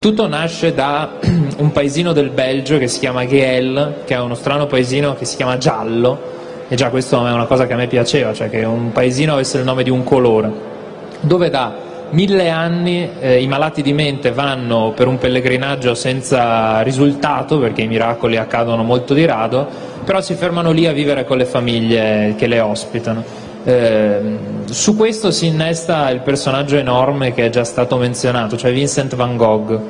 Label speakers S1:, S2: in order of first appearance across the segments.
S1: Tutto nasce da un paesino del Belgio che si chiama Geel, che è uno strano paesino che si chiama Giallo, e già questo è una cosa che a me piaceva, cioè che un paesino avesse il nome di un colore, dove da mille anni eh, i malati di mente vanno per un pellegrinaggio senza risultato, perché i miracoli accadono molto di rado, però si fermano lì a vivere con le famiglie che le ospitano. Eh, su questo si innesta il personaggio enorme che è già stato menzionato, cioè Vincent van Gogh,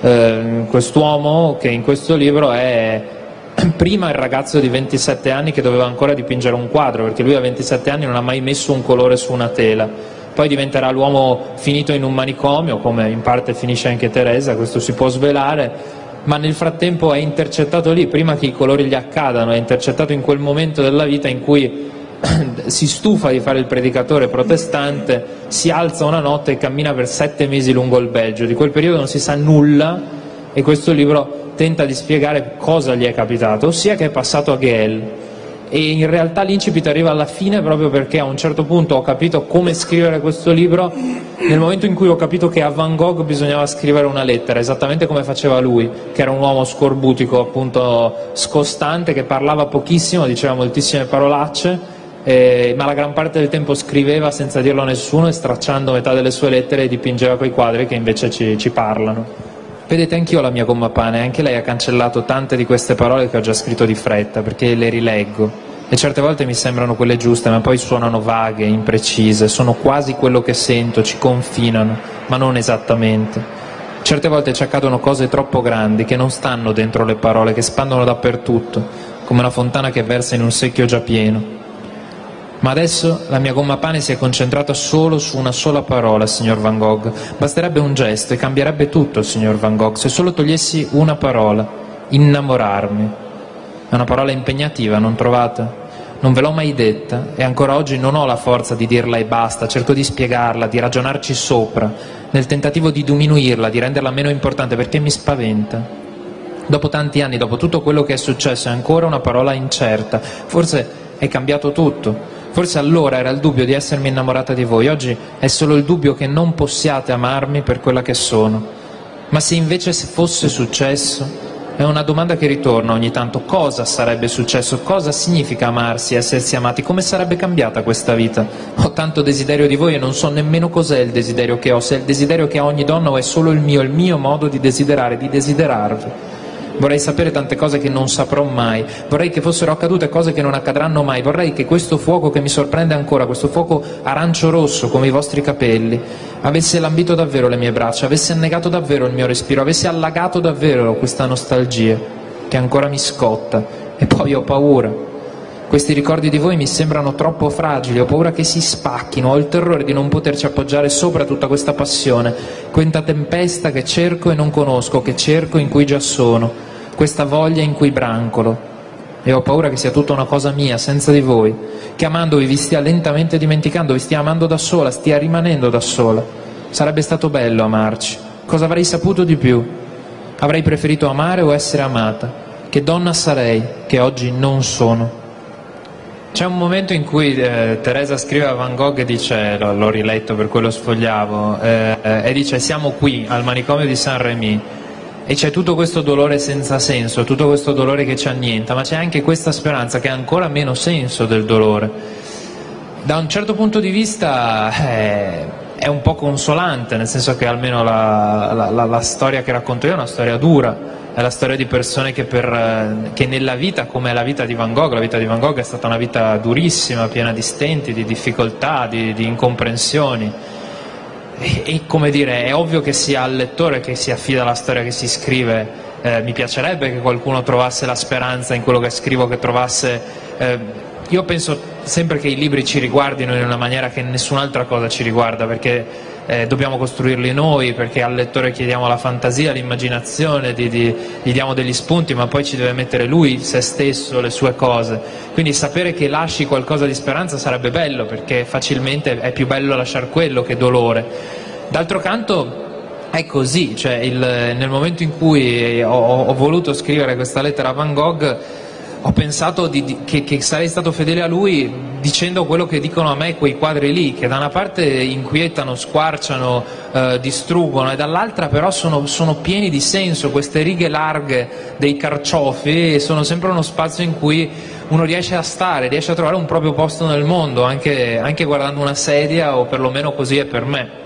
S1: eh, quest'uomo che in questo libro è prima il ragazzo di 27 anni che doveva ancora dipingere un quadro, perché lui a 27 anni non ha mai messo un colore su una tela, poi diventerà l'uomo finito in un manicomio, come in parte finisce anche Teresa, questo si può svelare, ma nel frattempo è intercettato lì, prima che i colori gli accadano, è intercettato in quel momento della vita in cui si stufa di fare il predicatore protestante, si alza una notte e cammina per sette mesi lungo il Belgio. Di quel periodo non si sa nulla e questo libro tenta di spiegare cosa gli è capitato, ossia che è passato a Geel. E in realtà l'incipit arriva alla fine proprio perché a un certo punto ho capito come scrivere questo libro nel momento in cui ho capito che a Van Gogh bisognava scrivere una lettera, esattamente come faceva lui, che era un uomo scorbutico, appunto scostante, che parlava pochissimo, diceva moltissime parolacce, eh, ma la gran parte del tempo scriveva senza dirlo a nessuno e stracciando metà delle sue lettere dipingeva quei quadri che invece ci, ci parlano. Vedete, anch'io la mia gomma pane, anche lei ha cancellato tante di queste parole che ho già scritto di fretta, perché le rileggo. E certe volte mi sembrano quelle giuste, ma poi suonano vaghe, imprecise, sono quasi quello che sento, ci confinano, ma non esattamente. Certe volte ci accadono cose troppo grandi che non stanno dentro le parole, che spandono dappertutto, come una fontana che versa in un secchio già pieno. Ma adesso la mia gomma pane si è concentrata solo su una sola parola, signor Van Gogh. Basterebbe un gesto e cambierebbe tutto, signor Van Gogh, se solo togliessi una parola, innamorarmi. È una parola impegnativa, non trovate? Non ve l'ho mai detta e ancora oggi non ho la forza di dirla e basta, cerco di spiegarla, di ragionarci sopra, nel tentativo di diminuirla, di renderla meno importante perché mi spaventa. Dopo tanti anni, dopo tutto quello che è successo, è ancora una parola incerta. Forse è cambiato tutto. Forse allora era il dubbio di essermi innamorata di voi, oggi è solo il dubbio che non possiate amarmi per quella che sono. Ma se invece fosse successo, è una domanda che ritorna ogni tanto. Cosa sarebbe successo? Cosa significa amarsi, essersi amati? Come sarebbe cambiata questa vita? Ho tanto desiderio di voi e non so nemmeno cos'è il desiderio che ho, se è il desiderio che ha ogni donna o è solo il mio, il mio modo di desiderare, di desiderarvi. Vorrei sapere tante cose che non saprò mai, vorrei che fossero accadute cose che non accadranno mai, vorrei che questo fuoco che mi sorprende ancora, questo fuoco arancio-rosso come i vostri capelli, avesse lambito davvero le mie braccia, avesse annegato davvero il mio respiro, avesse allagato davvero questa nostalgia che ancora mi scotta. E poi ho paura. Questi ricordi di voi mi sembrano troppo fragili, ho paura che si spacchino, ho il terrore di non poterci appoggiare sopra tutta questa passione, questa tempesta che cerco e non conosco, che cerco in cui già sono, questa voglia in cui brancolo. E ho paura che sia tutta una cosa mia, senza di voi, che amandovi vi stia lentamente dimenticando, vi stia amando da sola, stia rimanendo da sola. Sarebbe stato bello amarci. Cosa avrei saputo di più? Avrei preferito amare o essere amata? Che donna sarei che oggi non sono? C'è un momento in cui eh, Teresa scrive a Van Gogh e dice, l'ho riletto per quello sfogliavo, eh, e dice siamo qui al manicomio di San Remy e c'è tutto questo dolore senza senso, tutto questo dolore che ci annienta, ma c'è anche questa speranza che ha ancora meno senso del dolore. Da un certo punto di vista eh, è un po' consolante, nel senso che almeno la, la, la, la storia che racconto io è una storia dura, è la storia di persone che, per, eh, che, nella vita, come la vita di Van Gogh, la vita di Van Gogh è stata una vita durissima, piena di stenti, di difficoltà, di, di incomprensioni. E, e, come dire, è ovvio che sia al lettore che si affida alla storia che si scrive. Eh, mi piacerebbe che qualcuno trovasse la speranza in quello che scrivo, che trovasse. Eh, io penso sempre che i libri ci riguardino in una maniera che nessun'altra cosa ci riguarda, perché eh, dobbiamo costruirli noi perché al lettore chiediamo la fantasia, l'immaginazione, di, di, gli diamo degli spunti, ma poi ci deve mettere lui, se stesso, le sue cose. Quindi sapere che lasci qualcosa di speranza sarebbe bello, perché facilmente è più bello lasciare quello che dolore. D'altro canto è così, cioè il, nel momento in cui ho, ho voluto scrivere questa lettera a Van Gogh ho pensato di, di, che, che, sarei stato fedele a lui dicendo quello che dicono a me quei quadri lì, che da una parte inquietano, squarciano, eh, distruggono e dall'altra però sono, sono, pieni di senso, queste righe larghe dei carciofi sono sempre uno spazio in cui uno riesce a stare, riesce a trovare un proprio posto nel mondo, anche, anche guardando una sedia o perlomeno così è per me.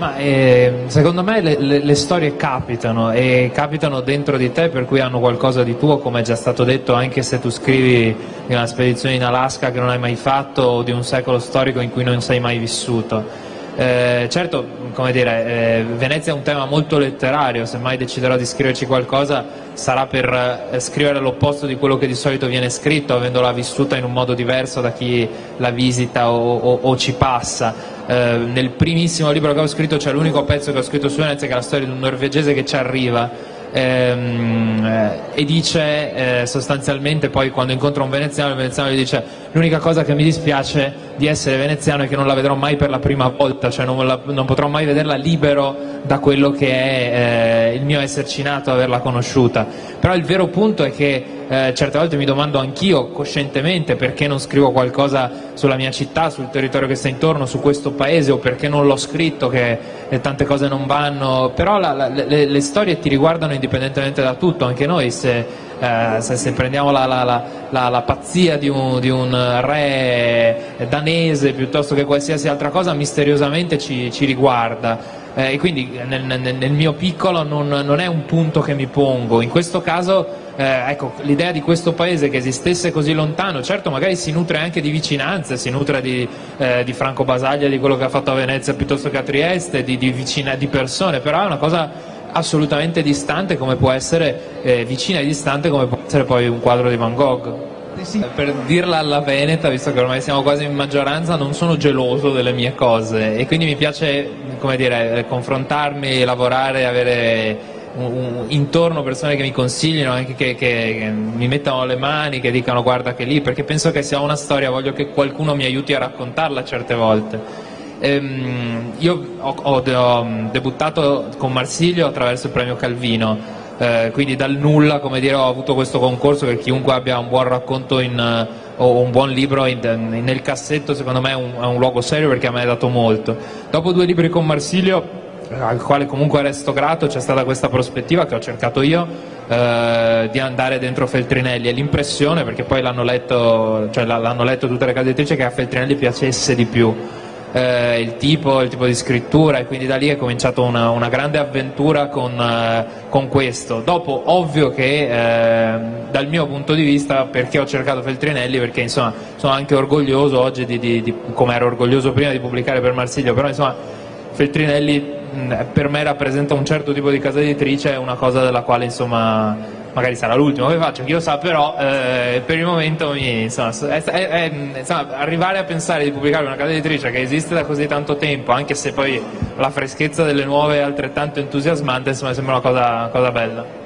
S1: Ma, eh, secondo me le, le, le, storie capitano e capitano dentro di te per cui hanno qualcosa di tuo, come è già stato detto, anche se tu scrivi di una spedizione in Alaska che non hai mai fatto o di un secolo storico in cui non sei mai vissuto. Eh, certo, come dire, eh, Venezia è un tema molto letterario, se mai deciderò di scriverci qualcosa sarà per eh, scrivere l'opposto di quello che di solito viene scritto, avendola vissuta in un modo diverso da chi la visita o, o, o ci passa. Eh, nel primissimo libro che ho scritto c'è l'unico pezzo che ho scritto su Venezia che è la storia di un norvegese che ci arriva ehm, eh, e dice eh, sostanzialmente poi quando incontra un veneziano il veneziano gli dice l'unica cosa che mi dispiace di essere veneziano è che non la vedrò mai per la prima volta cioè non, la, non potrò mai vederla libero da quello che è eh, il mio esserci nato averla conosciuta. Però il vero punto è che eh, certe volte mi domando anch'io coscientemente perché non scrivo qualcosa sulla mia città, sul territorio che sta intorno, su questo paese o perché non l'ho scritto che eh, tante cose non vanno, però la, la, le, le, storie ti riguardano indipendentemente da tutto, anche noi se, eh, se, se prendiamo la, la, pazzia di un, di un, re danese piuttosto che qualsiasi altra cosa misteriosamente ci, ci riguarda. Eh, e quindi nel, nel, nel mio piccolo non, non, è un punto che mi pongo. In questo caso, eh, ecco, l'idea di questo paese che esistesse così lontano, certo magari si nutre anche di vicinanze, si nutre di, eh, di Franco Basaglia, di quello che ha fatto a Venezia piuttosto che a Trieste, di, di, vicina, di persone, però è una cosa assolutamente distante come può essere, eh, vicina e distante come può essere poi un quadro di Van Gogh. Sì. Per dirla alla Veneta, visto che ormai siamo quasi in maggioranza, non sono geloso delle mie cose e quindi mi piace dire, confrontarmi, lavorare, avere un, un, intorno persone che mi consigliano, anche che, che, che, mi mettano le mani, che dicano guarda che lì, perché penso che sia una storia, voglio che qualcuno mi aiuti a raccontarla certe volte. Ehm, io ho, ho, ho debuttato con Marsilio attraverso il premio Calvino. Eh, quindi dal nulla dire, ho avuto questo concorso che chiunque abbia un buon racconto in, uh, o un buon libro in, in, nel cassetto secondo me è un, è un luogo serio perché a me ha dato molto. Dopo due libri con Marsilio al quale comunque resto grato, c'è stata questa prospettiva che ho cercato io eh, di andare dentro Feltrinelli. E l'impressione, perché poi l'hanno letto, cioè l'hanno letto tutte le case editrici, che a Feltrinelli piacesse di più eh, il, tipo, il, tipo, di scrittura e quindi da lì è cominciata una, una, grande avventura con, eh, con, questo. Dopo, ovvio che eh, dal mio punto di vista, perché ho cercato Feltrinelli, perché insomma sono anche orgoglioso oggi, di, di, di, come ero orgoglioso prima di pubblicare per Marsiglio, però insomma Feltrinelli mh, per me rappresenta un certo tipo di casa editrice, è una cosa della quale insomma magari sarà l'ultimo che faccio, chi lo sa, però eh, per il momento mi, insomma, è, è, insomma, arrivare a pensare di pubblicare una casa editrice che esiste da così tanto tempo, anche se poi la freschezza delle nuove è altrettanto entusiasmante, insomma, sembra una cosa, una cosa bella.